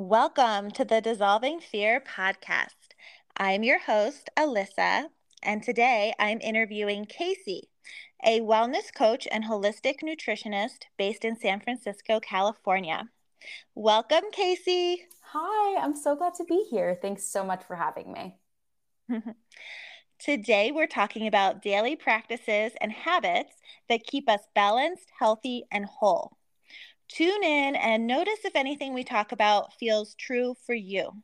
Welcome to the Dissolving Fear podcast. I'm your host, Alissa, and today I'm interviewing Casey, a wellness coach and holistic nutritionist based in San Francisco, California. Welcome, Casey. Hi, I'm so glad to be here. Thanks so much for having me. Today, we're talking about daily practices and habits that keep us balanced, healthy, and whole. Tune in and notice if anything we talk about feels true for you.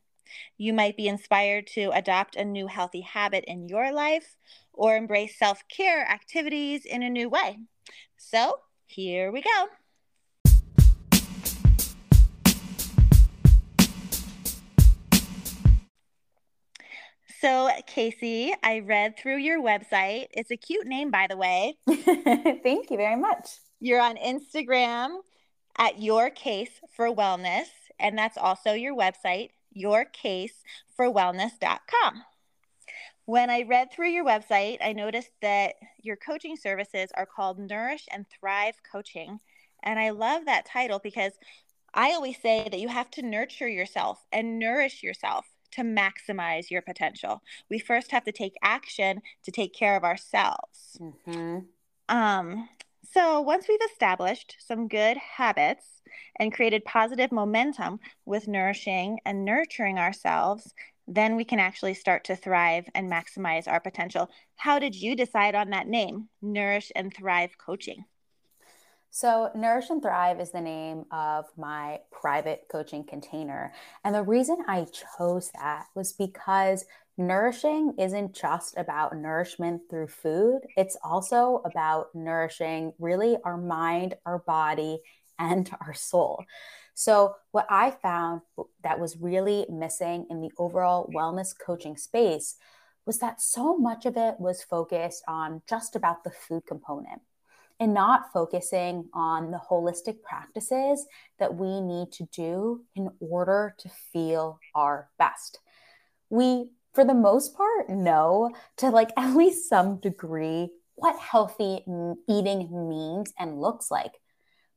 You might be inspired to adopt a new healthy habit in your life or embrace self care activities in a new way. So, here we go. So, Casey, I read through your website. It's a cute name, by the way. Thank you very much. You're on Instagram at Your Case for Wellness, and that's also your website, yourcaseforwellness.com. When I read through your website, I noticed that your coaching services are called Nourish and Thrive Coaching. And I love that title because I always say that you have to nurture yourself and nourish yourself to maximize your potential. We first have to take action to take care of ourselves. Mm-hmm. Um, so, once we've established some good habits and created positive momentum with nourishing and nurturing ourselves, then we can actually start to thrive and maximize our potential. How did you decide on that name, Nourish and Thrive Coaching? So, Nourish and Thrive is the name of my private coaching container. And the reason I chose that was because nourishing isn't just about nourishment through food, it's also about nourishing really our mind, our body, and our soul. So, what I found that was really missing in the overall wellness coaching space was that so much of it was focused on just about the food component and not focusing on the holistic practices that we need to do in order to feel our best. We for the most part, know to like at least some degree what healthy eating means and looks like.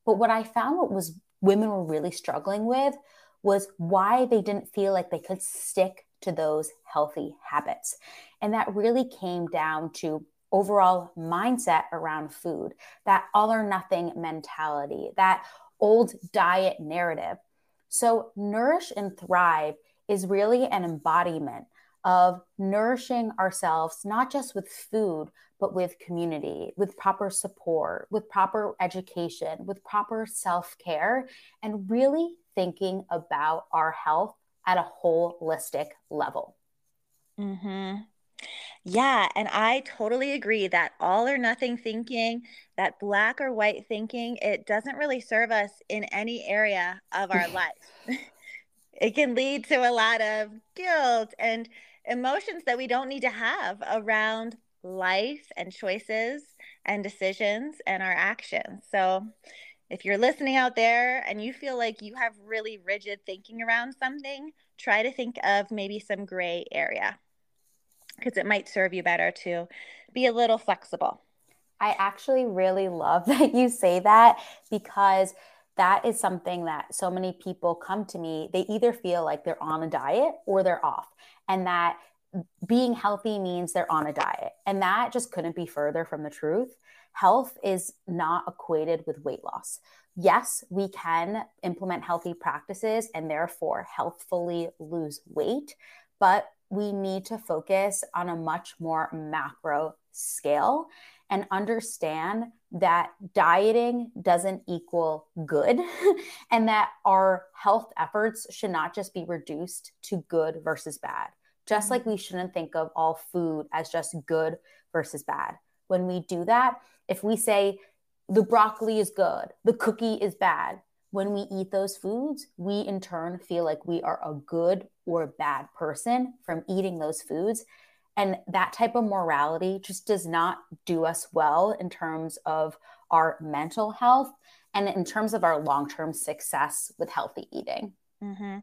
But what I found what was women were really struggling with was why they didn't feel like they could stick to those healthy habits. And that really came down to overall mindset around food, that all or nothing mentality, that old diet narrative. So, Nourish and Thrive is really an embodiment of nourishing ourselves, not just with food, but with community, with proper support, with proper education, with proper self care, and really thinking about our health at a holistic level. Mm-hmm. Yeah, and I totally agree that all or nothing thinking, that black or white thinking, it doesn't really serve us in any area of our life. it can lead to a lot of guilt and emotions that we don't need to have around life and choices and decisions and our actions. So, if you're listening out there and you feel like you have really rigid thinking around something, try to think of maybe some gray area because it might serve you better to be a little flexible. I actually really love that you say that because that is something that so many people come to me. They either feel like they're on a diet or they're off and that being healthy means they're on a diet. And that just couldn't be further from the truth. Health is not equated with weight loss. Yes, we can implement healthy practices and therefore healthfully lose weight, but we need to focus on a much more macro scale and understand that dieting doesn't equal good and that our health efforts should not just be reduced to good versus bad. Just like mm-hmm. we shouldn't think of all food as just good versus bad. When we do that, if we say the broccoli is good, the cookie is bad, when we eat those foods, we in turn feel like we are a good or bad person from eating those foods. And that type of morality just does not do us well in terms of our mental health and in terms of our long term success with healthy eating. Mm-hmm.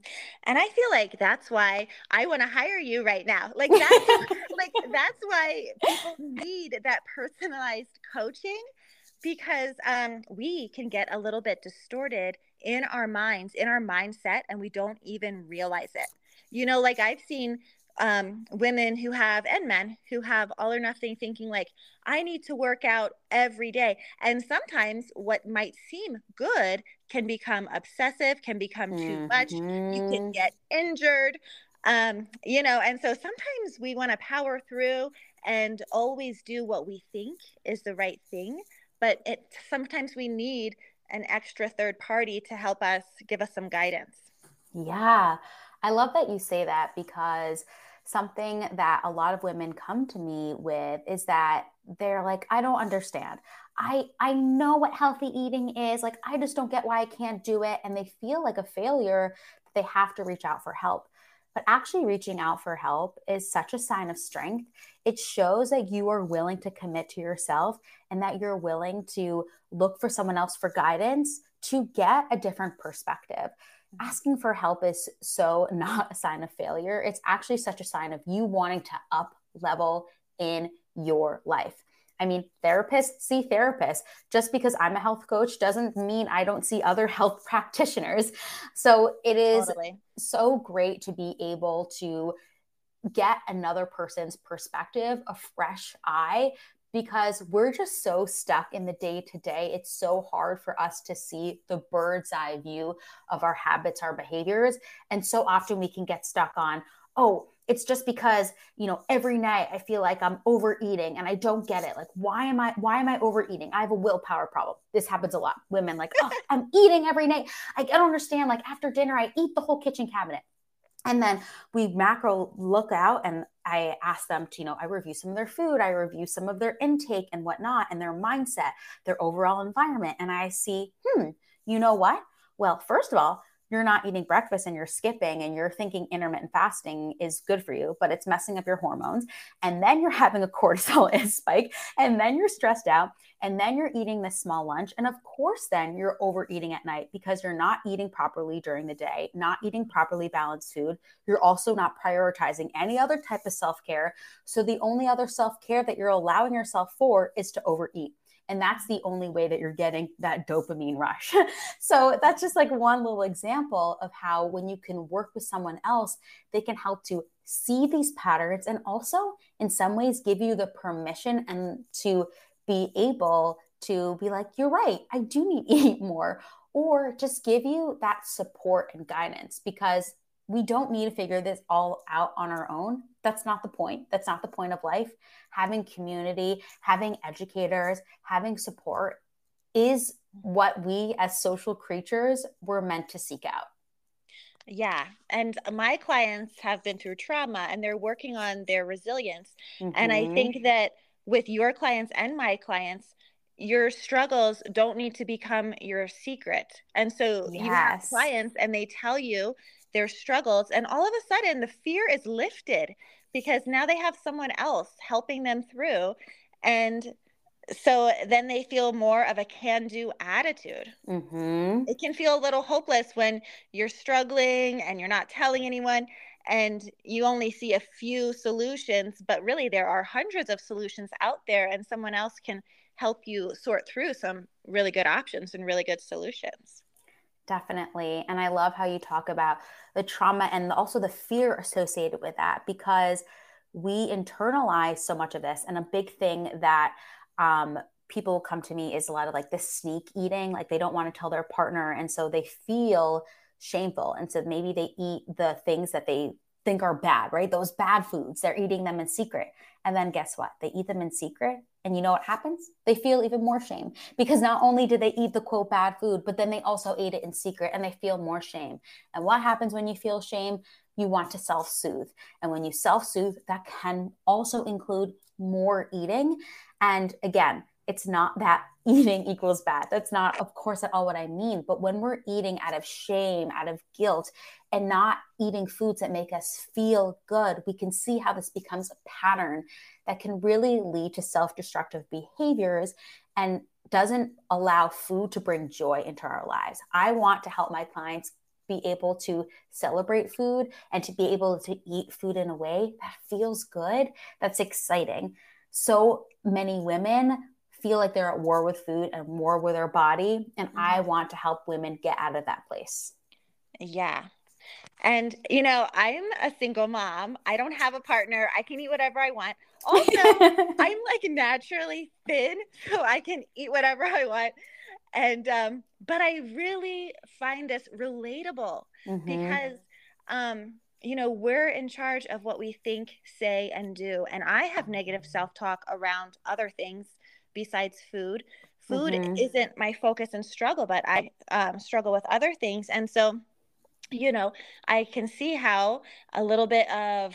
And I feel like that's why I want to hire you right now. Like that's like that's why people need that personalized coaching because um, we can get a little bit distorted in our minds, in our mindset, and we don't even realize it. You know, like I've seen um, women who have, and men who have all or nothing thinking, like, I need to work out every day. And sometimes what might seem good can become obsessive, can become too mm-hmm. much. You can mm-hmm. get injured. Um, you know, and so sometimes we want to power through and always do what we think is the right thing. But it sometimes we need an extra third party to help us give us some guidance. Yeah. I love that you say that because something that a lot of women come to me with is that they're like i don't understand. I i know what healthy eating is. Like i just don't get why i can't do it. And they feel like a failure they have to reach out for help. But actually reaching out for help is such a sign of strength. It shows that you are willing to commit to yourself and that you're willing to look for someone else for guidance to get a different perspective asking for help is so not a sign of failure. It's actually such a sign of you wanting to up level in your life. I mean, therapists see therapists. Just because I'm a health coach doesn't mean I don't see other health practitioners. So it is totally. so great to be able to get another person's perspective, a fresh eye, because we're just so stuck in the day to day. It's so hard for us to see the bird's eye view of our habits, our behaviors. And so often we can get stuck on, oh, it's just because you know every night i feel like i'm overeating and i don't get it. Like why am i why am i overeating? I have a willpower problem. This happens a lot. Women like oh i'm eating every night. I don't understand. Like after dinner i eat the whole kitchen cabinet and then we macro look out and I ask them to, you know, I review some of their food, I review some of their intake and whatnot, and their mindset, their overall environment. And I see, hmm, you know what? Well, first of all, you're not eating breakfast and you're skipping and you're thinking intermittent fasting is good for you, but it's messing up your hormones. And then you're having a cortisol spike, and then you're stressed out, and then you're eating this small lunch. And of course, then you're overeating at night because you're not eating properly during the day, not eating properly balanced food. You're also not prioritizing any other type of self care. So the only other self care that you're allowing yourself for is to overeat. And that's the only way that you're getting that dopamine rush. so that's just like one little example of how when you can work with someone else, they can help to see these patterns and also in some ways give you the permission and to be able to be like, you're right, I do need to eat more, or just give you that support and guidance because we don't need to figure this all out on our own. That's not the point. That's not the point of life. Having community, having educators, having support is what we as social creatures were meant to seek out. Yeah. And my clients have been through trauma and they're working on their resilience. Mm-hmm. And I mm-hmm. think that with your clients and my clients, your struggles don't need to become your secret. And so yes. you have clients and they tell you their struggles, and all of a sudden the fear is lifted because now they have someone else helping them through. And so then they feel more of a can do attitude. Mm-hmm. It can feel a little hopeless when you're struggling and you're not telling anyone and you only see a few solutions, but really there are hundreds of solutions out there, and someone else can help you sort through some really good options and really good solutions. Definitely. And I love how you talk about the trauma and also the fear associated with that because we internalize so much of this. And a big thing that um, people come to me is a lot of like this sneak eating, like they don't want to tell their partner. And so they feel shameful. And so maybe they eat the things that they think are bad, right? Those bad foods, they're eating them in secret. And then guess what? They eat them in secret. And you know what happens? They feel even more shame because not only did they eat the quote bad food, but then they also ate it in secret and they feel more shame. And what happens when you feel shame? You want to self soothe. And when you self soothe, that can also include more eating. And again, it's not that eating equals bad. That's not, of course, at all what I mean. But when we're eating out of shame, out of guilt, and not eating foods that make us feel good, we can see how this becomes a pattern that can really lead to self destructive behaviors and doesn't allow food to bring joy into our lives. I want to help my clients be able to celebrate food and to be able to eat food in a way that feels good, that's exciting. So many women feel like they're at war with food and war with their body. And mm-hmm. I want to help women get out of that place. Yeah. And, you know, I'm a single mom. I don't have a partner. I can eat whatever I want. Also, I'm like naturally thin, so I can eat whatever I want. And, um, but I really find this relatable mm-hmm. because, um, you know, we're in charge of what we think, say, and do. And I have negative self talk around other things besides food. Food mm-hmm. isn't my focus and struggle, but I um, struggle with other things. And so, you know, I can see how a little bit of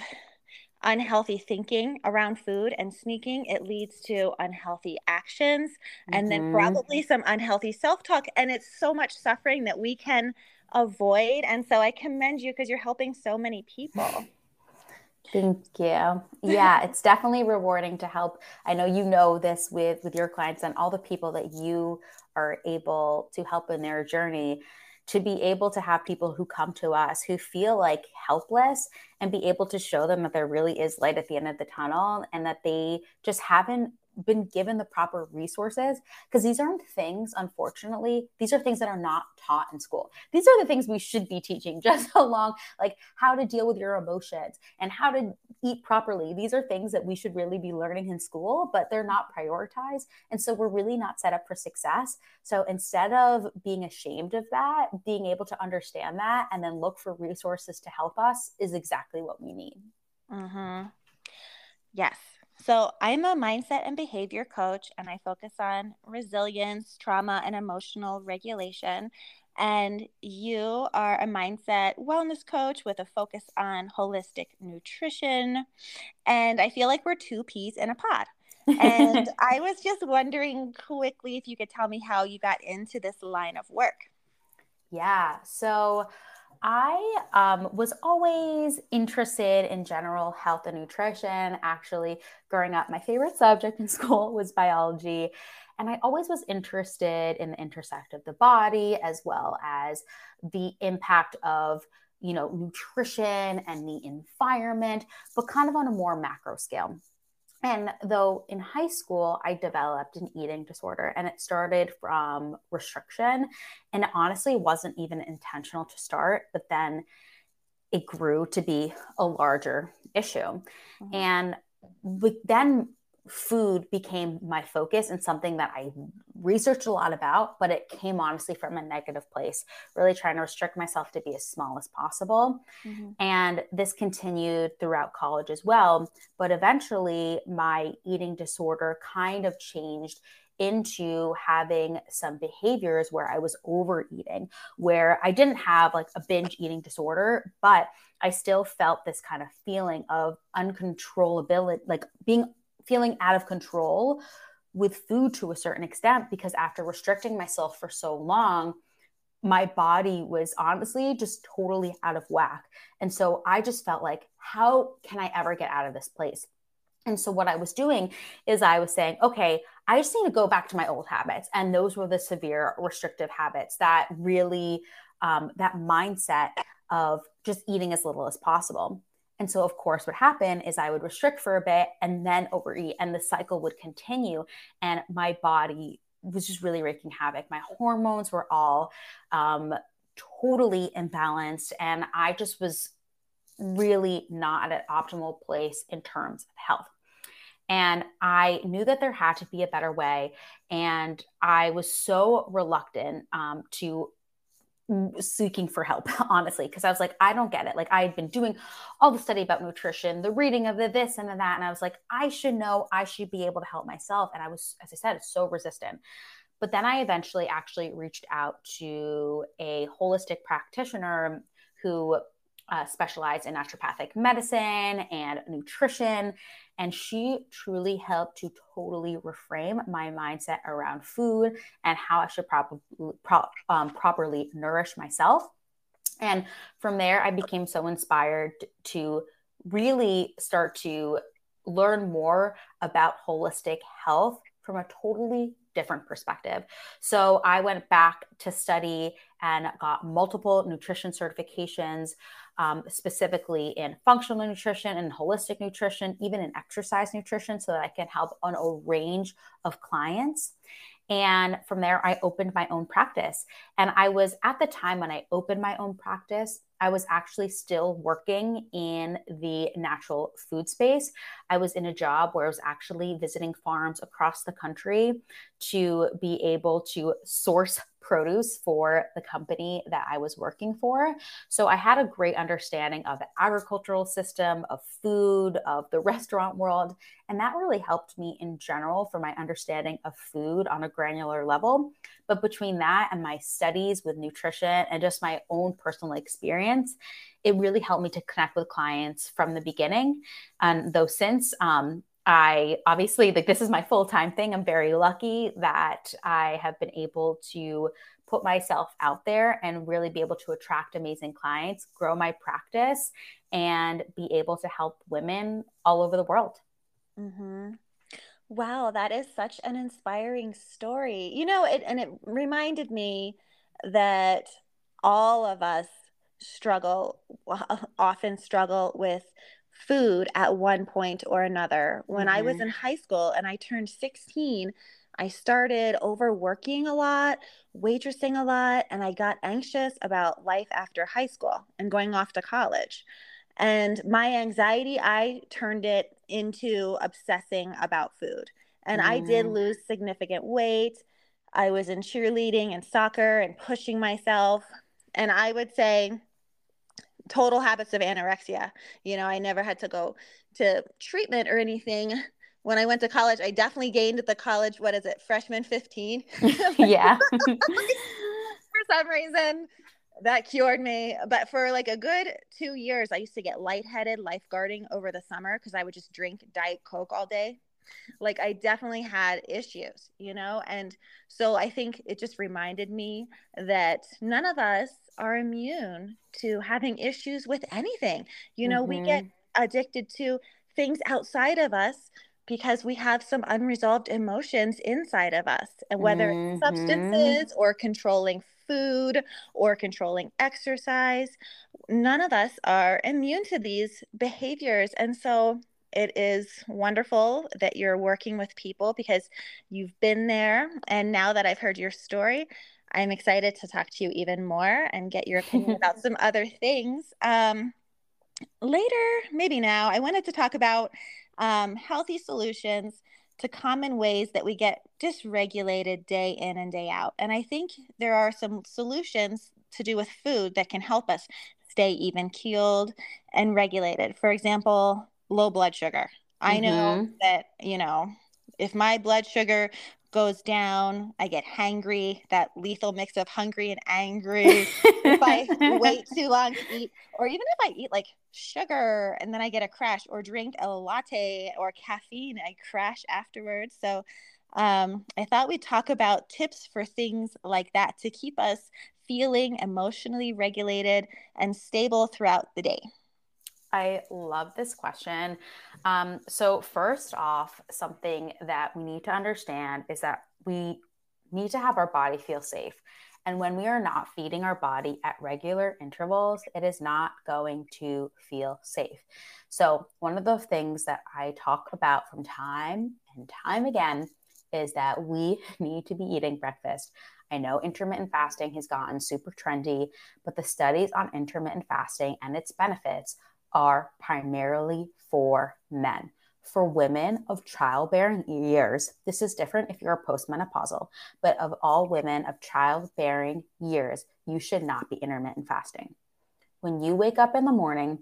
unhealthy thinking around food and sneaking it leads to unhealthy actions mm-hmm. and then mm-hmm. probably some unhealthy self-talk and it's so much suffering that we can avoid and so i commend you because you're helping so many people thank you. Yeah it's definitely rewarding to help. I know you know this with with your clients and all the people that you are able to help in their journey to be able to have people who come to us who feel like helpless and be able to show them that there really is light at the end of the tunnel and that they just haven't been given the proper resources because these aren't things unfortunately these are things that are not taught in school. These are the things we should be teaching just along like how to deal with your emotions and how to eat properly. These are things that we should really be learning in school but they're not prioritized and so we're really not set up for success. So instead of being ashamed of that being able to understand that and then look for resources to help us is exactly what we need. Mm-hmm. yes so, I'm a mindset and behavior coach, and I focus on resilience, trauma, and emotional regulation. And you are a mindset wellness coach with a focus on holistic nutrition. And I feel like we're two peas in a pod. and I was just wondering quickly if you could tell me how you got into this line of work. Yeah. So, I um, was always interested in general health and nutrition. Actually, growing up, my favorite subject in school was biology. And I always was interested in the intersect of the body as well as the impact of you know nutrition and the environment but kind of on a more macro scale and though in high school, I developed an eating disorder and it started from restriction and it honestly wasn't even intentional to start, but then it grew to be a larger issue. Mm-hmm. And then food became my focus and something that I researched a lot about, but it came honestly from a negative place, really trying to restrict myself to be as small as possible. Mm-hmm. And this continued throughout college as well. But eventually, my eating disorder kind of changed into having some behaviors where I was overeating, where I didn't have like a binge eating disorder, but I still felt this kind of feeling of uncontrollability, like being feeling out of control with food to a certain extent because after restricting myself for so long, my body was honestly just totally out of whack. And so I just felt like, how can I ever get out of this place? And so what I was doing is I was saying, okay, I just need to go back to my old habits. And those were the severe restrictive habits that really, um, that mindset of just eating as little as possible. And so, of course, what happened is I would restrict for a bit and then overeat, and the cycle would continue. And my body was just really wreaking havoc. My hormones were all um, totally imbalanced, and I just was really not at an optimal place in terms of health. And I knew that there had to be a better way. And I was so reluctant um, to seeking for help honestly because i was like i don't get it. Like i had been doing all the study about nutrition the reading of the this and the that and i was like i should know i should be able to help myself and i was as i said so resistant. But then i eventually actually reached out to a holistic practitioner who uh, specialized in naturopathic medicine and nutrition. And she truly helped to totally reframe my mindset around food and how I should prob- pro- um, properly nourish myself. And from there, I became so inspired to really start to learn more about holistic health from a totally different perspective. So I went back to study and got multiple nutrition certifications, um, specifically in functional nutrition and holistic nutrition, even in exercise nutrition, so that I can help on a range of clients. And from there, I opened my own practice. And I was at the time when I opened my own practice, I was actually still working in the natural food space. I was in a job where I was actually visiting farms across the country to be able to source produce for the company that I was working for. So I had a great understanding of the agricultural system, of food, of the restaurant world. And that really helped me in general for my understanding of food on a granular level. But between that and my studies with nutrition and just my own personal experience, it really helped me to connect with clients from the beginning. And though since um, I obviously like this is my full time thing. I'm very lucky that I have been able to put myself out there and really be able to attract amazing clients, grow my practice, and be able to help women all over the world. Mm-hmm. Wow, that is such an inspiring story. You know, it and it reminded me that all of us struggle often struggle with food at one point or another. When mm-hmm. I was mm-hmm. in high school and I turned 16, I started overworking a lot, waitressing a lot, and I got anxious about life after high school and going off to college. And my anxiety, I turned it into obsessing about food. And mm. I did mm. lose significant weight. I was in cheerleading and soccer and pushing myself. And I would say total habits of anorexia. You know, I never had to go to treatment or anything. When I went to college, I definitely gained at the college, what is it, freshman 15? yeah. for some reason, that cured me. But for like a good two years, I used to get lightheaded lifeguarding over the summer because I would just drink Diet Coke all day like I definitely had issues, you know? And so I think it just reminded me that none of us are immune to having issues with anything. You know, mm-hmm. we get mm-hmm. addicted to things outside of us because we have some unresolved emotions inside of us and whether mm-hmm. it's substances or controlling food or controlling exercise none of us are immune to these behaviors and so it is wonderful that you're working with people because you've been there. And now that I've heard your story, I'm excited to talk to you even more and get your opinion about some other things. Um, later, maybe now, I wanted to talk about um, healthy solutions to common ways that we get dysregulated day in and day out. And I think there are some solutions to do with food that can help us stay even keeled and regulated. For example, low blood sugar. I mm-hmm. know that, you know, if my blood sugar goes down, I get hangry, that lethal mix of hungry and angry. if I wait too long to eat, or even if I eat like sugar and then I get a crash, or drink a latte or caffeine, I crash afterwards. So um, I thought we'd talk about tips for things like that to keep us feeling emotionally regulated and stable throughout the day. I love this question. Um, so, first off, something that we need to understand is that we need to have our body feel safe. And when we are not feeding our body at regular intervals, it is not going to feel safe. So, one of the things that I talk about from time and time again is that we need to be eating breakfast. I know intermittent fasting has gotten super trendy, but the studies on intermittent fasting and its benefits are primarily for men. For women of childbearing years, this is different if you're postmenopausal, but of all women of childbearing years, you should not be intermittent fasting. When you wake up in the morning,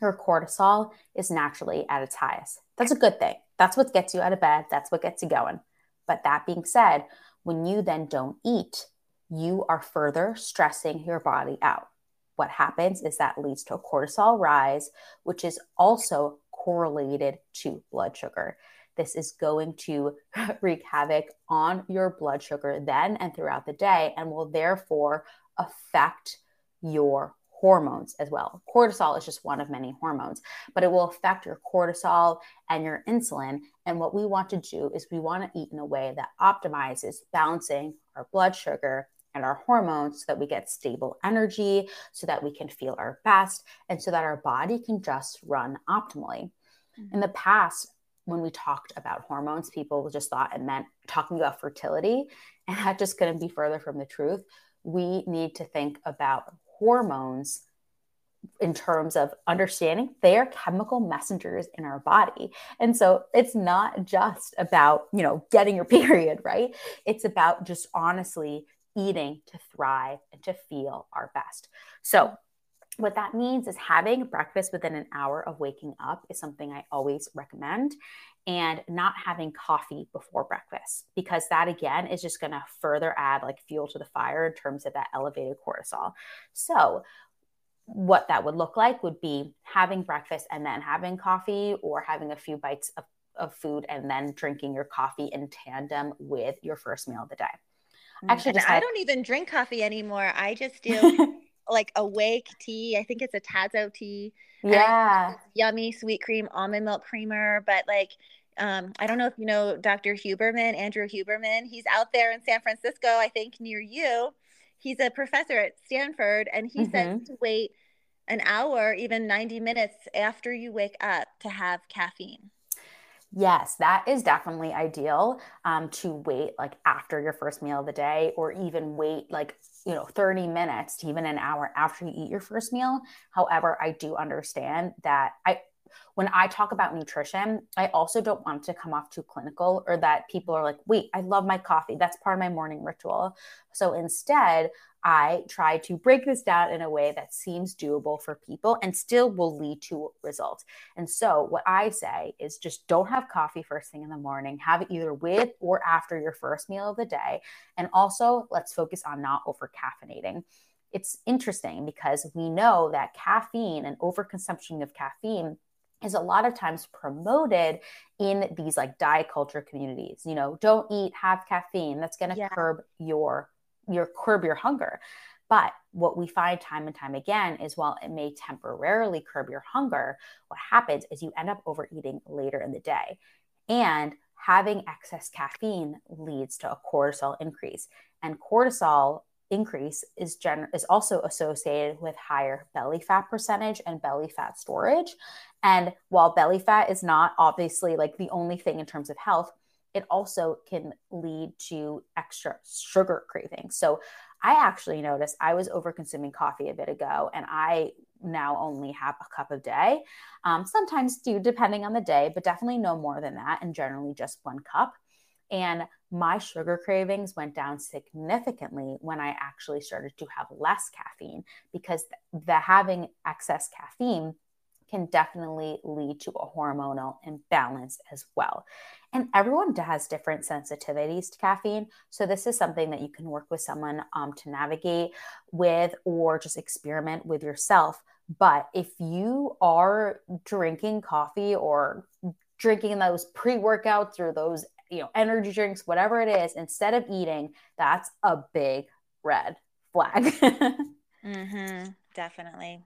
your cortisol is naturally at its highest. That's a good thing. That's what gets you out of bed. That's what gets you going. But that being said, when you then don't eat, you are further stressing your body out what happens is that leads to a cortisol rise, which is also correlated to blood sugar. This is going to wreak havoc on your blood sugar then and throughout the day and will therefore affect your hormones as well. Cortisol is just one of many hormones, but it will affect your cortisol and your insulin. And what we want to do is we want to eat in a way that optimizes balancing our blood sugar and our hormones so that we get stable energy, so that we can feel our best, and so that our body can just run optimally. Mm-hmm. In the past, when we talked about hormones, people just thought it meant talking about fertility, and that just couldn't be further from the truth. We need to think about hormones in terms of understanding they are chemical messengers in our body. And so it's not just about, you know, getting your period, right? It's about just honestly eating to thrive and to feel our best. So what that means is having breakfast within an hour of waking up is something I always recommend and not having coffee before breakfast because that again is just going to further add like fuel to the fire in terms of that elevated cortisol. So, what that would look like would be having breakfast and then having coffee or having a few bites of, of food and then drinking your coffee in tandem with your first meal of the day. Mm, Actually, I don't even drink coffee anymore. I just do like awake tea. I think it's a Tazo tea. Yeah. Yummy sweet cream almond milk creamer. But like, um, I don't know if you know Dr. Huberman, Andrew Huberman. He's out there in San Francisco, I think near you he's a professor at Stanford, and he mm-hmm. says to wait an hour, even 90 minutes after you wake up to have caffeine. Yes, that is definitely ideal um, to wait like after your first meal of the day, or even wait like, you know, 30 minutes to even an hour after you eat your first meal. However, I do understand that I, when I talk about nutrition, I also don't want to come off too clinical or that people are like, wait, I love my coffee. That's part of my morning ritual. So instead, I try to break this down in a way that seems doable for people and still will lead to results. And so, what I say is just don't have coffee first thing in the morning, have it either with or after your first meal of the day. And also, let's focus on not over caffeinating it's interesting because we know that caffeine and overconsumption of caffeine is a lot of times promoted in these like diet culture communities. You know, don't eat, have caffeine. That's going to yeah. curb your your curb your hunger. But what we find time and time again is while it may temporarily curb your hunger, what happens is you end up overeating later in the day. And having excess caffeine leads to a cortisol increase. And cortisol increase is gen- is also associated with higher belly fat percentage and belly fat storage. And while belly fat is not obviously like the only thing in terms of health, it also can lead to extra sugar cravings. So I actually noticed I was over consuming coffee a bit ago and I now only have a cup a day. Um, sometimes do depending on the day, but definitely no more than that and generally just one cup. And my sugar cravings went down significantly when I actually started to have less caffeine because the having excess caffeine can definitely lead to a hormonal imbalance as well. And everyone has different sensitivities to caffeine. So, this is something that you can work with someone um, to navigate with or just experiment with yourself. But if you are drinking coffee or drinking those pre workouts or those you know, energy drinks, whatever it is, instead of eating, that's a big red flag. mm-hmm, definitely.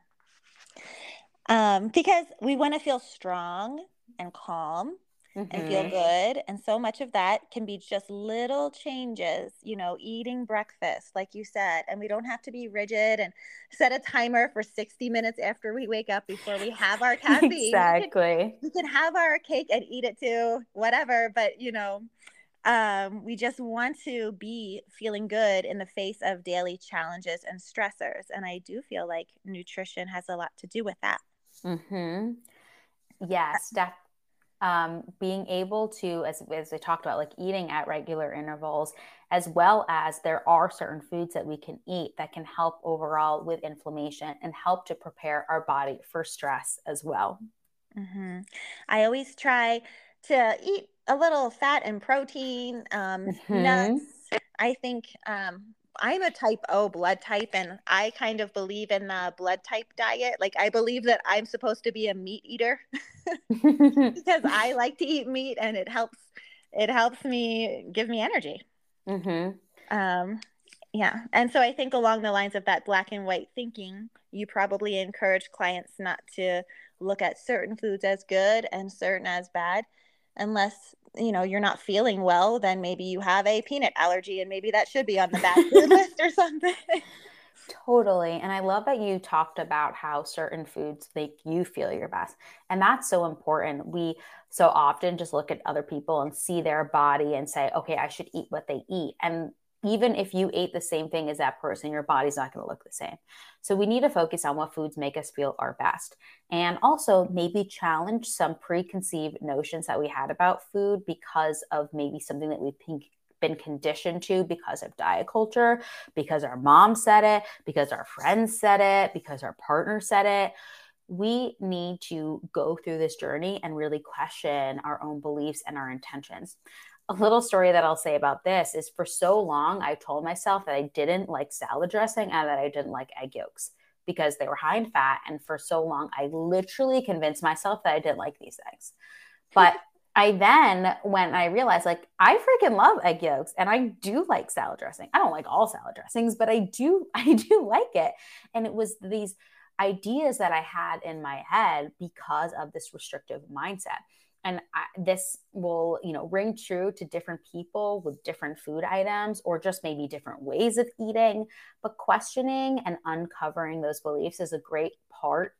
Um, because we want to feel strong and calm mm-hmm. and feel mm-hmm. good. And so much of that can be just little changes, you know, eating breakfast, like you said. And we don't have to be rigid and set a timer for 60 minutes after we wake up before we have our caffeine. exactly. We can, we can have our cake and eat it too, whatever. But, you know, um, we just want to be feeling good in the face of daily challenges and stressors. And I do feel like nutrition has a lot to do with that. Mm-hmm. Yes, def- um, being able to, as, as we talked about, like eating at regular intervals, as well as there are certain foods that we can eat that can help overall with inflammation and help to prepare our body for stress as well. Mm-hmm. I always try to eat a little fat and protein, um, mm-hmm. nuts. I think um, I'm a type O blood type, and I kind of believe in the blood type diet. Like, I believe that I'm supposed to be a meat eater because I like to eat meat, and it helps. It helps me give me energy. Mm-hmm. Um, yeah, and so I think along the lines of that black and white thinking, you probably encourage clients not to look at certain foods as good and certain as bad. unless you know you're not feeling well then maybe you have a peanut allergy and maybe that should be on the bad food list or something Totally. And I love that you talked about how certain foods make you feel your best. And that's so important. We so often just look at other people and see their body and say, okay, I should eat what they eat. And even if you ate the same thing as that person, your body's not going to look the same. So we need to focus on what foods make us feel our best. And also maybe challenge some preconceived notions that we had about food because of maybe something that we've been conditioned to because of diet culture, because our mom said it, because our friends said it, because our partner said it we need to go through this journey and really question our own beliefs and our intentions a little story that I'll say about this is for so long, I told myself that I didn't like salad dressing and that I didn't like egg yolks because they were high in fat. And for so long, I literally convinced myself that I didn't like these things. But I then, when I realized, like, I freaking love egg yolks and I do like salad dressing. I don't like all salad dressings, but I do, I do like it. And it was these ideas that I had in my head because of this restrictive mindset and I, this will you know ring true to different people with different food items or just maybe different ways of eating. But questioning and uncovering those beliefs is a great part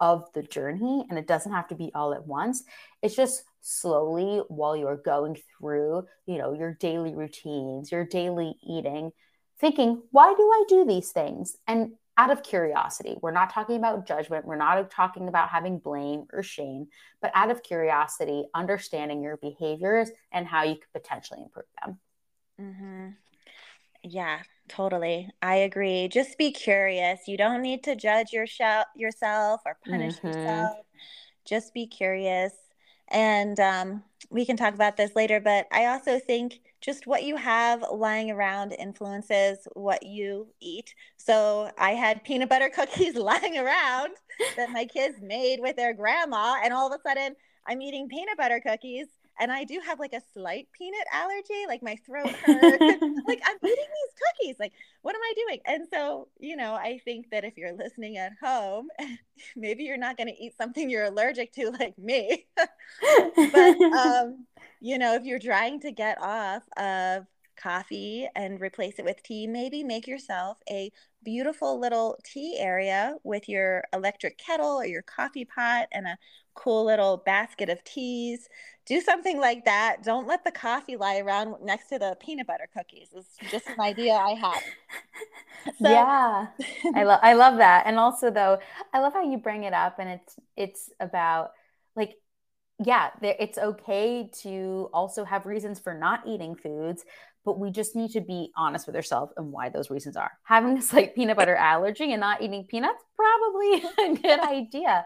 of the journey and it doesn't have to be all at once. It's just slowly while you're going through you know your daily routines your daily eating thinking why do i do these things? And out of curiosity. We're not talking about judgment. We're not talking about having blame or shame, but out of curiosity, understanding your behaviors and how you could potentially improve them. Mm-hmm. Yeah, totally. I agree. Just be curious. You don't need to judge your sh- yourself or punish mm-hmm. yourself. Just be curious. And um, we can talk about this later, but I also think just what you have lying around influences what you eat. So I had peanut butter cookies lying around that my kids made with their grandma, and all of a sudden I'm eating peanut butter cookies. And I do have like a slight peanut allergy, like my throat hurts. like I'm eating these cookies. Like, what am I doing? And so, you know, I think that if you're listening at home, maybe you're not going to eat something you're allergic to, like me. but um, you know, if you're trying to get off of coffee and replace it with tea, maybe make yourself a beautiful little tea area with your electric kettle or your coffee pot and a cool little basket of teas. Do something like that. Don't let the coffee lie around next to the peanut butter cookies. It's just an idea I had. So. Yeah, I love I love that, and also though I love how you bring it up, and it's it's about like yeah, it's okay to also have reasons for not eating foods, but we just need to be honest with ourselves and why those reasons are. Having a slight peanut butter allergy and not eating peanuts, probably a good idea.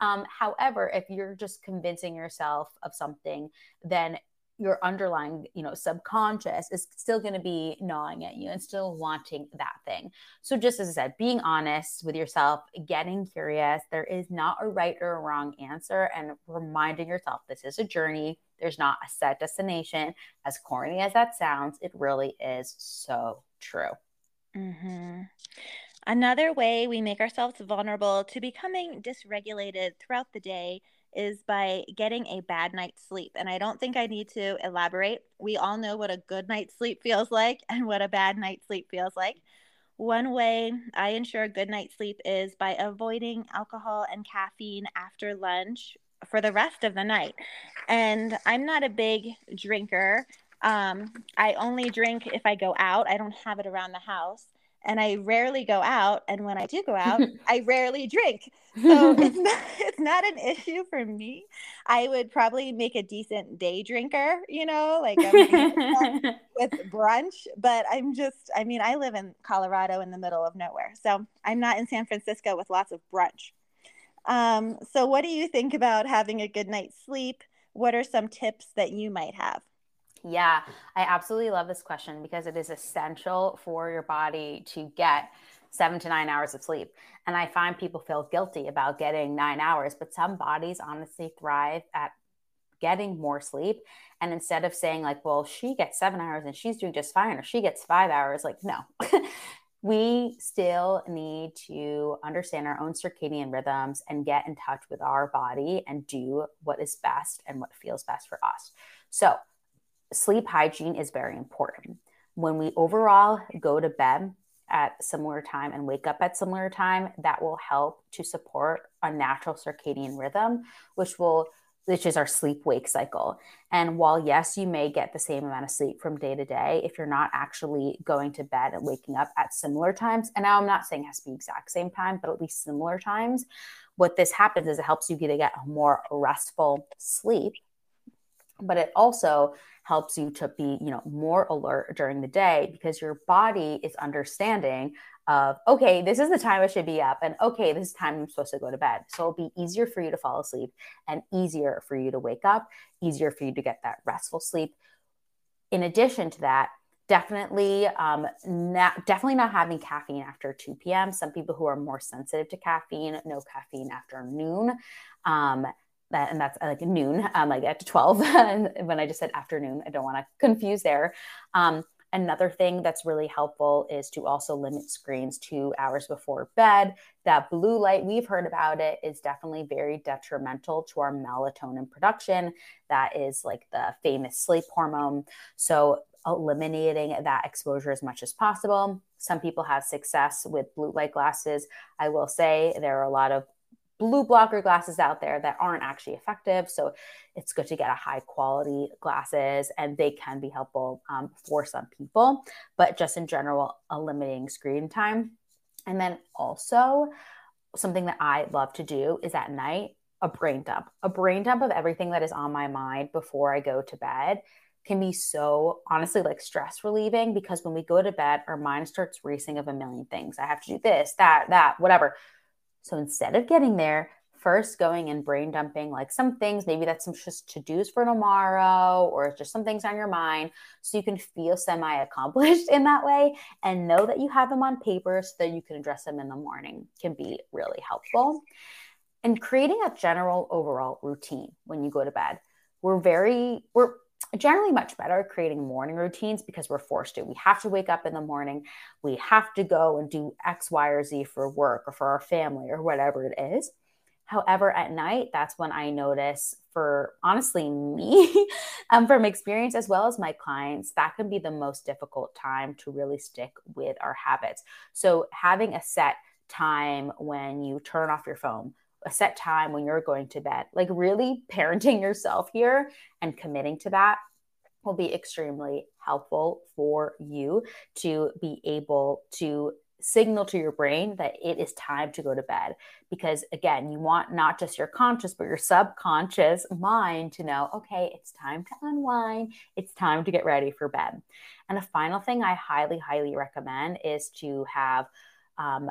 Um, however, if you're just convincing yourself of something, then your underlying, you know, subconscious is still going to be gnawing at you and still wanting that thing. So just as I said, being honest with yourself, getting curious, there is not a right or a wrong answer and reminding yourself this is a journey. There's not a set destination. As corny as that sounds, it really is so true. Mm-hmm. Another way we make ourselves vulnerable to becoming dysregulated throughout the day is by getting a bad night's sleep. And I don't think I need to elaborate. We all know what a good night's sleep feels like and what a bad night's sleep feels like. One way I ensure a good night's sleep is by avoiding alcohol and caffeine after lunch for the rest of the night. And I'm not a big drinker. Um, I only drink if I go out, I don't have it around the house and I rarely go out. And when I do go out, I rarely drink. So it's not, it's not an issue for me. I would probably make a decent day drinker, you know, like with brunch. But I'm just, I mean, I live in Colorado in the middle of nowhere. So I'm not in San Francisco with lots of brunch. Um, so, what do you think about having a good night's sleep? What are some tips that you might have? Yeah, I absolutely love this question because it is essential for your body to get seven to nine hours of sleep. And I find people feel guilty about getting nine hours, but some bodies honestly thrive at getting more sleep. And instead of saying, like, well, she gets seven hours and she's doing just fine, or she gets five hours, like, no. we still need to understand our own circadian rhythms and get in touch with our body and do what is best and what feels best for us. So, sleep hygiene is very important. When we overall go to bed at similar time and wake up at similar time, that will help to support a natural circadian rhythm, which will which is our sleep wake cycle. And while, yes, you may get the same amount of sleep from day to day, if you're not actually going to bed and waking up at similar times, and now I'm not saying it has to be exact same time, but at least similar times, what this happens is it helps you to get a more restful sleep. But it also helps you to be, you know, more alert during the day because your body is understanding of okay this is the time i should be up and okay this is time i'm supposed to go to bed. So it'll be easier for you to fall asleep and easier for you to wake up easier for you to get that restful sleep. In addition to that definitely um, not, definitely not having caffeine after 2 p.m some people who are more sensitive to caffeine no caffeine after noon um, that, and that's like noon um, like at 12 when i just said afternoon i don't want to confuse there um, Another thing that's really helpful is to also limit screens two hours before bed. That blue light, we've heard about it, is definitely very detrimental to our melatonin production. That is like the famous sleep hormone. So, eliminating that exposure as much as possible. Some people have success with blue light glasses. I will say there are a lot of blue blocker glasses out there that aren't actually effective. So it's good to get a high quality glasses and they can be helpful um, for some people, but just in general, eliminating screen time. And then also, something that I love to do is at night a brain dump, a brain dump of everything that is on my mind before I go to bed can be so honestly like stress relieving because when we go to bed, our mind starts racing of a million things. I have to do this, that, that, whatever. So instead of getting there, first going and brain dumping like some things, maybe that's some just to dos for tomorrow or just some things on your mind. So you can feel semi accomplished in that way and know that you have them on paper so that you can address them in the morning can be really helpful. And creating a general overall routine when you go to bed. We're very, we're generally much better at creating morning routines because we're forced to. We have to wake up in the morning. We have to go and do X, Y, or Z for work or for our family or whatever it is. However, at night, that's when I notice for honestly me, um, from experience as well as my clients, that can be the most difficult time to really stick with our habits. So, having a set time when you turn off your phone, a set time when you're going to bed. Like really parenting yourself here and committing to that will be extremely helpful for you to be able to signal to your brain that it is time to go to bed. Because again, you want not just your conscious, but your subconscious mind to know, okay, it's time to unwind, it's time to get ready for bed. And a final thing I highly, highly recommend is to have um,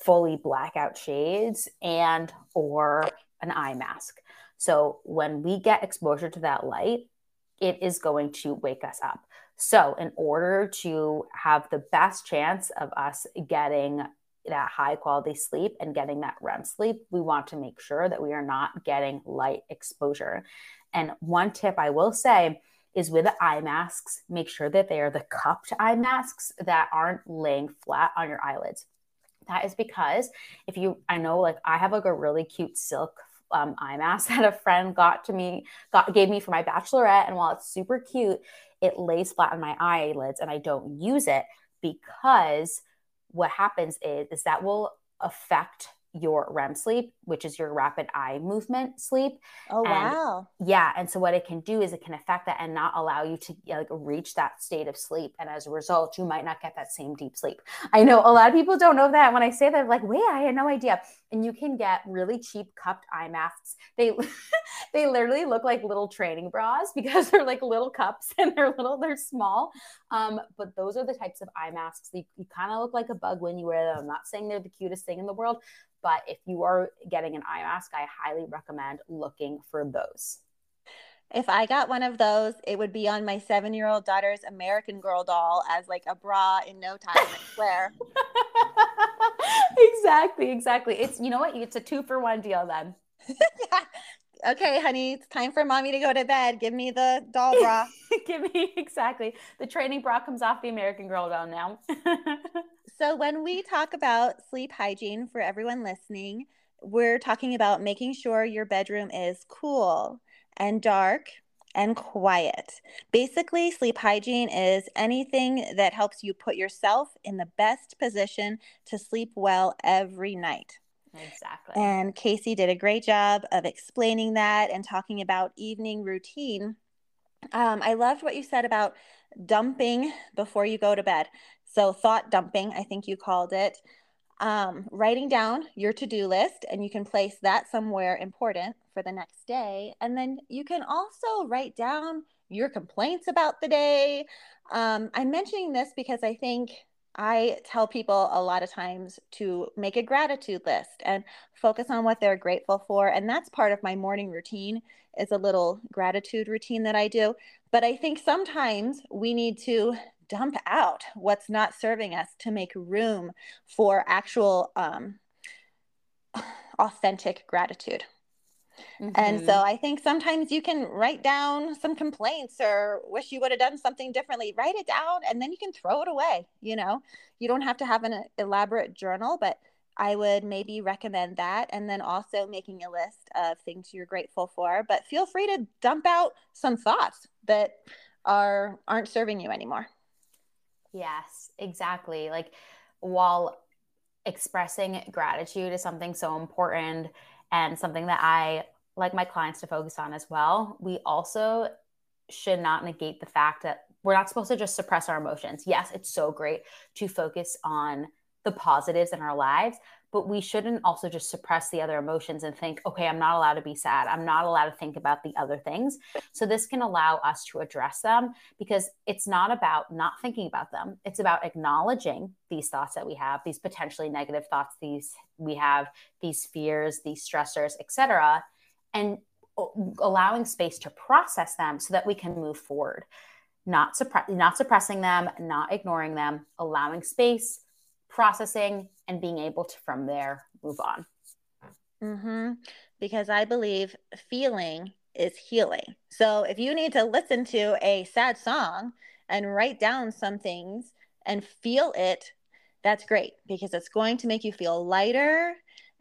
fully blackout shades and or an eye mask. So when we get exposure to that light, it is going to wake us up. So in order to have the best chance of us getting that high quality sleep and getting that REM sleep, we want to make sure that we are not getting light exposure. And one tip I will say is with the eye masks, make sure that they are the cupped eye masks that aren't laying flat on your eyelids. That is because if you, I know like I have like a really cute silk um, eye mask that a friend got to me, got gave me for my bachelorette. And while it's super cute, it lays flat on my eyelids and I don't use it because what happens is, is that will affect your REM sleep, which is your rapid eye movement sleep. Oh and, wow. Yeah, and so what it can do is it can affect that and not allow you to like reach that state of sleep and as a result you might not get that same deep sleep. I know a lot of people don't know that when I say that like, "Wait, I had no idea." And you can get really cheap cupped eye masks. They they literally look like little training bras because they're like little cups and they're little they're small. Um, but those are the types of eye masks. You, you kind of look like a bug when you wear them. I'm not saying they're the cutest thing in the world, but if you are getting an eye mask, I highly recommend looking for those. If I got one of those, it would be on my seven year old daughter's American Girl doll as like a bra in no time, I swear. exactly, exactly. It's, you know what? It's a two for one deal then. okay, honey, it's time for mommy to go to bed. Give me the doll bra. Give me exactly. The training bra comes off the American Girl doll now. so, when we talk about sleep hygiene for everyone listening, we're talking about making sure your bedroom is cool and dark and quiet. Basically, sleep hygiene is anything that helps you put yourself in the best position to sleep well every night. Exactly. And Casey did a great job of explaining that and talking about evening routine. Um, I loved what you said about dumping before you go to bed. So, thought dumping, I think you called it. Um, writing down your to do list, and you can place that somewhere important for the next day. And then you can also write down your complaints about the day. Um, I'm mentioning this because I think I tell people a lot of times to make a gratitude list and focus on what they're grateful for. And that's part of my morning routine is a little gratitude routine that I do. But I think sometimes we need to dump out what's not serving us to make room for actual um, authentic gratitude. Mm-hmm. And so mm-hmm. I think sometimes you can write down some complaints or wish you would have done something differently. Write it down and then you can throw it away. You know, you don't have to have an elaborate journal, but I would maybe recommend that. And then also making a list of things you're grateful for. But feel free to dump out some thoughts that are aren't serving you anymore. Yes, exactly. Like while expressing gratitude is something so important and something that I like my clients to focus on as well. We also should not negate the fact that we're not supposed to just suppress our emotions. Yes, it's so great to focus on the positives in our lives, but we shouldn't also just suppress the other emotions and think, okay, I'm not allowed to be sad. I'm not allowed to think about the other things. So, this can allow us to address them because it's not about not thinking about them. It's about acknowledging these thoughts that we have, these potentially negative thoughts, these we have, these fears, these stressors, etc., and allowing space to process them so that we can move forward. Not, not suppressing them, not ignoring them, allowing space, processing, and being able to from there move on. Mm-hmm. Because I believe feeling is healing. So if you need to listen to a sad song and write down some things and feel it, that's great because it's going to make you feel lighter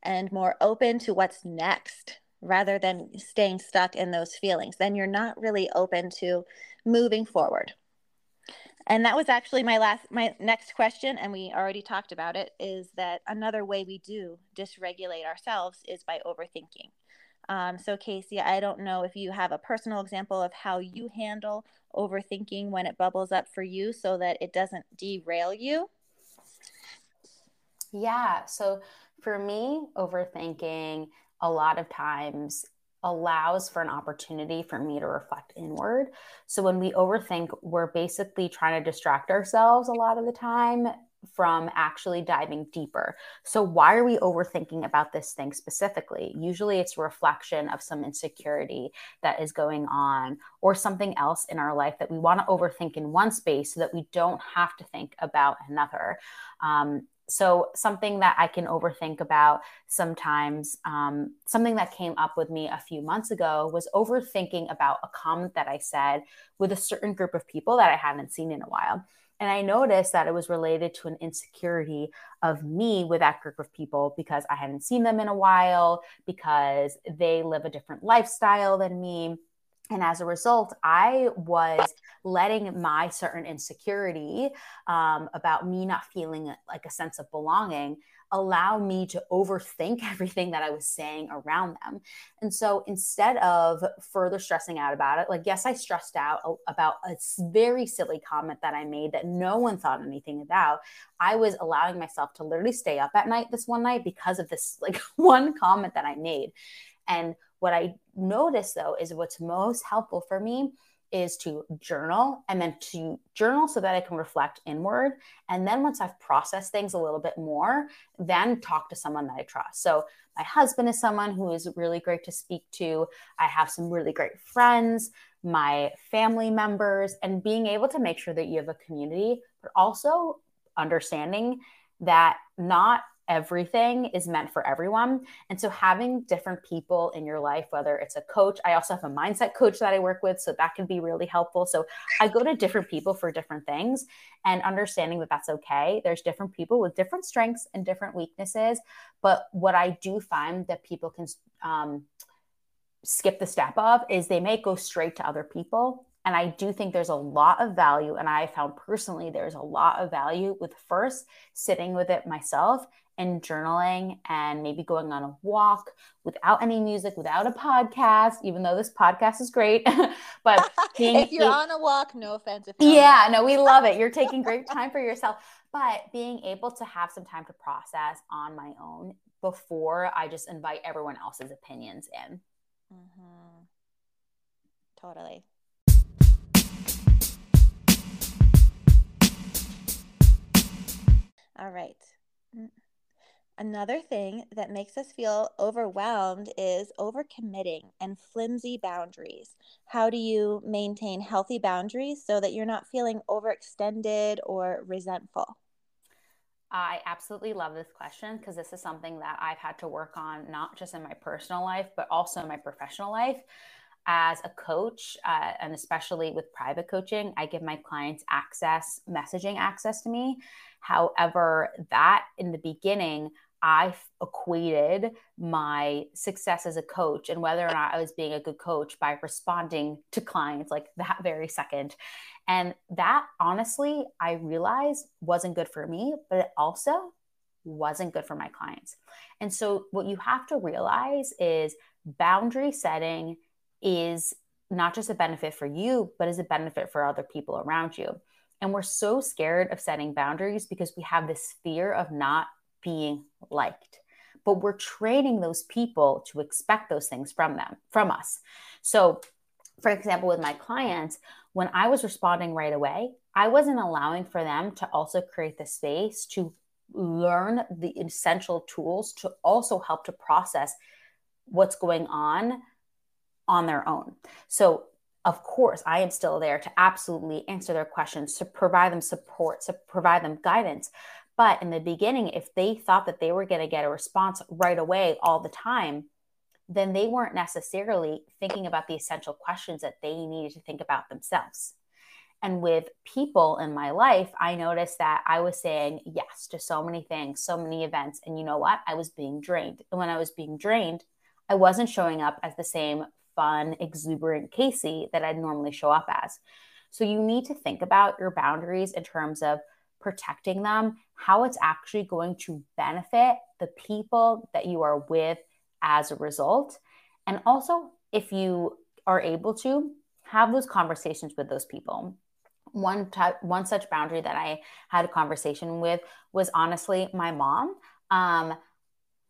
and more open to what's next rather than staying stuck in those feelings. Then you're not really open to moving forward. And that was actually my last, my next question, and we already talked about it. Is that another way we do dysregulate ourselves is by overthinking. Um, so, Casey, I don't know if you have a personal example of how you handle overthinking when it bubbles up for you so that it doesn't derail you. Yeah. So, for me, overthinking a lot of times allows for an opportunity for me to reflect inward. So when we overthink, we're basically trying to distract ourselves a lot of the time from actually diving deeper. So why are we overthinking about this thing specifically? Usually it's a reflection of some insecurity that is going on or something else in our life that we want to overthink in one space so that we don't have to think about another. Um, so something that i can overthink about sometimes um, something that came up with me a few months ago was overthinking about a comment that i said with a certain group of people that i hadn't seen in a while. And i noticed that it was related to an insecurity of me with that group of people because i hadn't seen them in a while because they live a different lifestyle than me and as a result, I was letting my certain insecurity um, about me not feeling like a sense of belonging allow me to overthink everything that I was saying around them. And so instead of further stressing out about it, like, yes, I stressed out about a very silly comment that I made that no one thought anything about. I was allowing myself to literally stay up at night this one night because of this, like, one comment that I made. And what I notice though is what's most helpful for me is to journal and then to journal so that I can reflect inward. And then once I've processed things a little bit more, then talk to someone that I trust. So my husband is someone who is really great to speak to. I have some really great friends, my family members, and being able to make sure that you have a community, but also understanding that not everything is meant for everyone. And so having different people in your life, whether it's a coach, I also have a mindset coach that I work with. So that can be really helpful. So I go to different people for different things and understanding that that's okay. There's different people with different strengths and different weaknesses. But what I do find that people can um, skip the step of is they may go straight to other people and I do think there's a lot of value, and I found personally there's a lot of value with first sitting with it myself and journaling and maybe going on a walk without any music, without a podcast, even though this podcast is great. but if you're on a walk, no offense. yeah, no, we love it. You're taking great time for yourself. But being able to have some time to process on my own before I just invite everyone else's opinions in. Mm-hmm. Totally. All right. Another thing that makes us feel overwhelmed is overcommitting and flimsy boundaries. How do you maintain healthy boundaries so that you're not feeling overextended or resentful? I absolutely love this question because this is something that I've had to work on, not just in my personal life, but also in my professional life. As a coach, uh, and especially with private coaching, I give my clients access, messaging access to me. However, that in the beginning, I equated my success as a coach and whether or not I was being a good coach by responding to clients like that very second. And that honestly, I realized wasn't good for me, but it also wasn't good for my clients. And so, what you have to realize is boundary setting is not just a benefit for you, but is a benefit for other people around you. And we're so scared of setting boundaries because we have this fear of not being liked. But we're training those people to expect those things from them, from us. So, for example, with my clients, when I was responding right away, I wasn't allowing for them to also create the space to learn the essential tools to also help to process what's going on on their own. So of course, I am still there to absolutely answer their questions, to provide them support, to provide them guidance. But in the beginning, if they thought that they were going to get a response right away all the time, then they weren't necessarily thinking about the essential questions that they needed to think about themselves. And with people in my life, I noticed that I was saying yes to so many things, so many events. And you know what? I was being drained. And when I was being drained, I wasn't showing up as the same fun, exuberant Casey that I'd normally show up as. So you need to think about your boundaries in terms of protecting them, how it's actually going to benefit the people that you are with as a result. And also, if you are able to, have those conversations with those people. One one such boundary that I had a conversation with was honestly my mom. Um,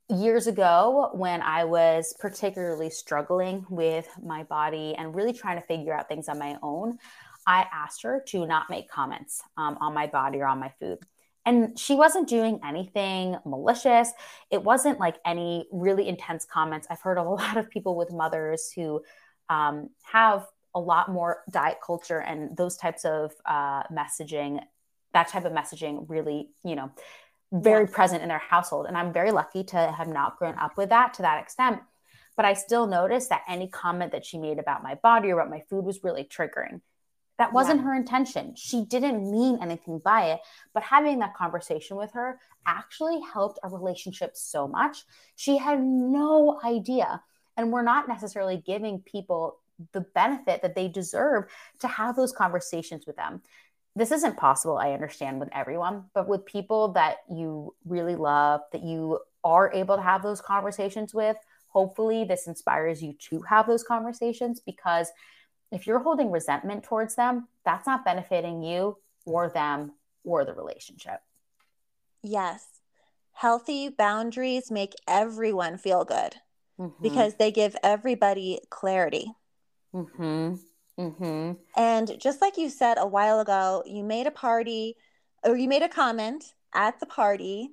years ago when I was particularly struggling with my body and really trying to figure out things on my own, I asked her to not make comments um, on my body or on my food. And she wasn't doing anything malicious. It wasn't like any really intense comments. I've heard of a lot of people with mothers who um, have a lot more diet culture and those types of uh, messaging, that type of messaging really, you know, very yeah. present in their household. And I'm very lucky to have not grown up with that to that extent. But I still noticed that any comment that she made about my body or about my food was really triggering. That wasn't yeah. her intention. She didn't mean anything by it. But having that conversation with her actually helped our relationship so much. She had no idea. And we're not necessarily giving people the benefit that they deserve to have those conversations with them this isn't possible, I understand, with everyone, but with people that you really love, that you are able to have those conversations with, hopefully this inspires you to have those conversations because if you're holding resentment towards them, that's not benefiting you or them or the relationship. Yes. Healthy boundaries make everyone feel good mm-hmm. because they give everybody clarity. Mm-hmm. Mm-hmm. And just like you said a while ago, you made a party or you made a comment at the party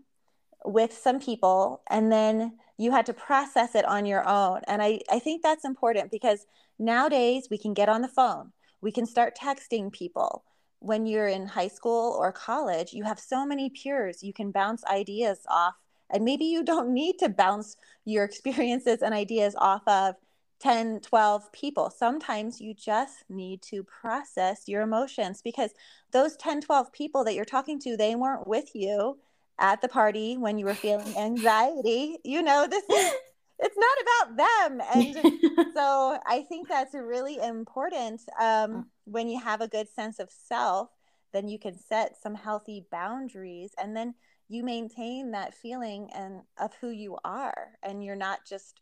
with some people and then you had to process it on your own. And I, I think that's important because nowadays we can get on the phone, we can start texting people. When you're in high school or college, you have so many peers you can bounce ideas off And maybe you don't need to bounce your experiences and ideas off of 10, 12 people. Sometimes you just need to process your emotions because those 10, 12 people that you're talking to, they weren't with you at the party when you were feeling anxiety. You know, this is it's not about them. And so I think that's really important. Um, when you have a good sense of self, then you can set some healthy boundaries and then you maintain that feeling and of who you are and you're not just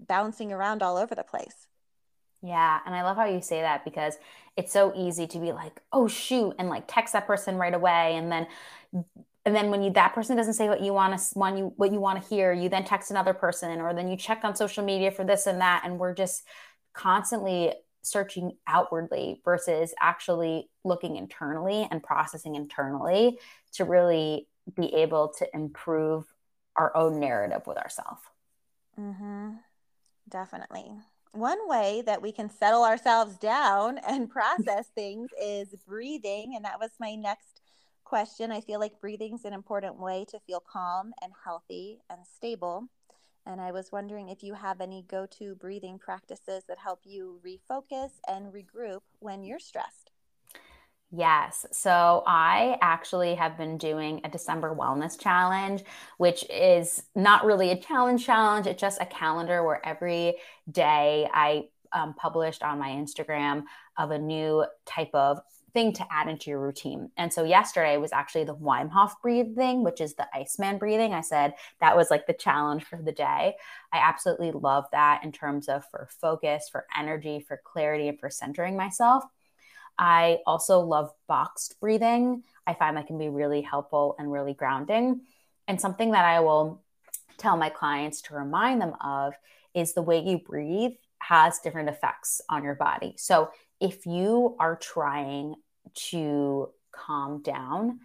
bouncing around all over the place. Yeah, and I love how you say that because it's so easy to be like, "Oh shoot," and like text that person right away and then and then when you that person doesn't say what you want to want you what you want to hear, you then text another person or then you check on social media for this and that and we're just constantly searching outwardly versus actually looking internally and processing internally to really be able to improve our own narrative with ourselves. Mm-hmm. Definitely. One way that we can settle ourselves down and process things is breathing. And that was my next question. I feel like breathing is an important way to feel calm and healthy and stable. And I was wondering if you have any go to breathing practices that help you refocus and regroup when you're stressed. Yes. So I actually have been doing a December wellness challenge, which is not really a challenge challenge. It's just a calendar where every day I um, published on my Instagram of a new type of thing to add into your routine. And so yesterday was actually the Wim Hof breathing, which is the Iceman breathing. I said that was like the challenge for the day. I absolutely love that in terms of for focus, for energy, for clarity, and for centering myself. I also love boxed breathing. I find that can be really helpful and really grounding. And something that I will tell my clients to remind them of is the way you breathe has different effects on your body. So if you are trying to calm down,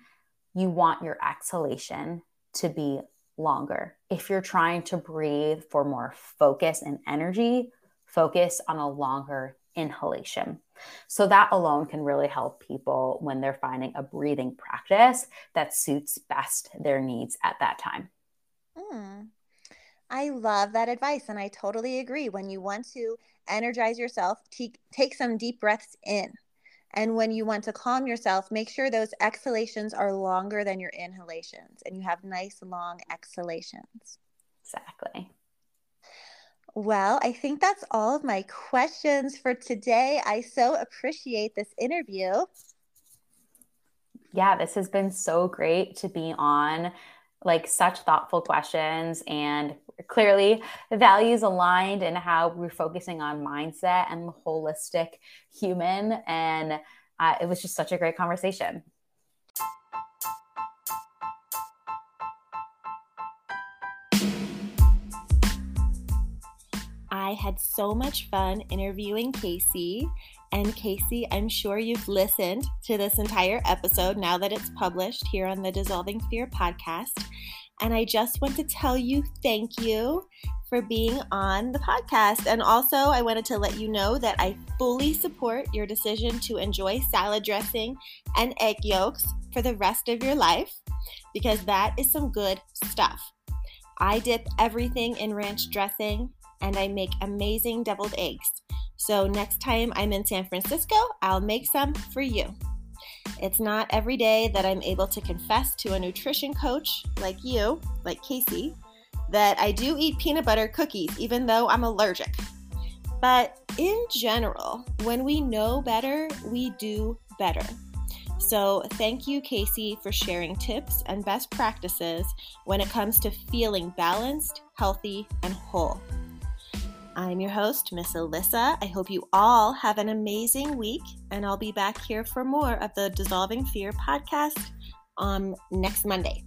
you want your exhalation to be longer. If you're trying to breathe for more focus and energy, focus on a longer inhalation. So that alone can really help people when they're finding a breathing practice that suits best their needs at that time. Mm. I love that advice and I totally agree. When you want to energize yourself, take, take some deep breaths in. And when you want to calm yourself, make sure those exhalations are longer than your inhalations and you have nice long exhalations. Exactly. Well, I think that's all of my questions for today. I so appreciate this interview. Yeah, this has been so great to be on. Like, such thoughtful questions, and clearly values aligned and how we're focusing on mindset and the holistic human. And uh, it was just such a great conversation. I had so much fun interviewing Casey. And Casey, I'm sure you've listened to this entire episode now that it's published here on the Dissolving Fear podcast. And I just want to tell you thank you for being on the podcast. And also, I wanted to let you know that I fully support your decision to enjoy salad dressing and egg yolks for the rest of your life because that is some good stuff. I dip everything in ranch dressing and I make amazing deviled eggs. So next time I'm in San Francisco, I'll make some for you. It's not every day that I'm able to confess to a nutrition coach like you, like Casey, that I do eat peanut butter cookies even though I'm allergic. But in general, when we know better, we do better. So, thank you, Casey, for sharing tips and best practices when it comes to feeling balanced, healthy, and whole. I'm your host, Miss Alissa. I hope you all have an amazing week, and I'll be back here for more of the Dissolving Fear podcast on next Monday.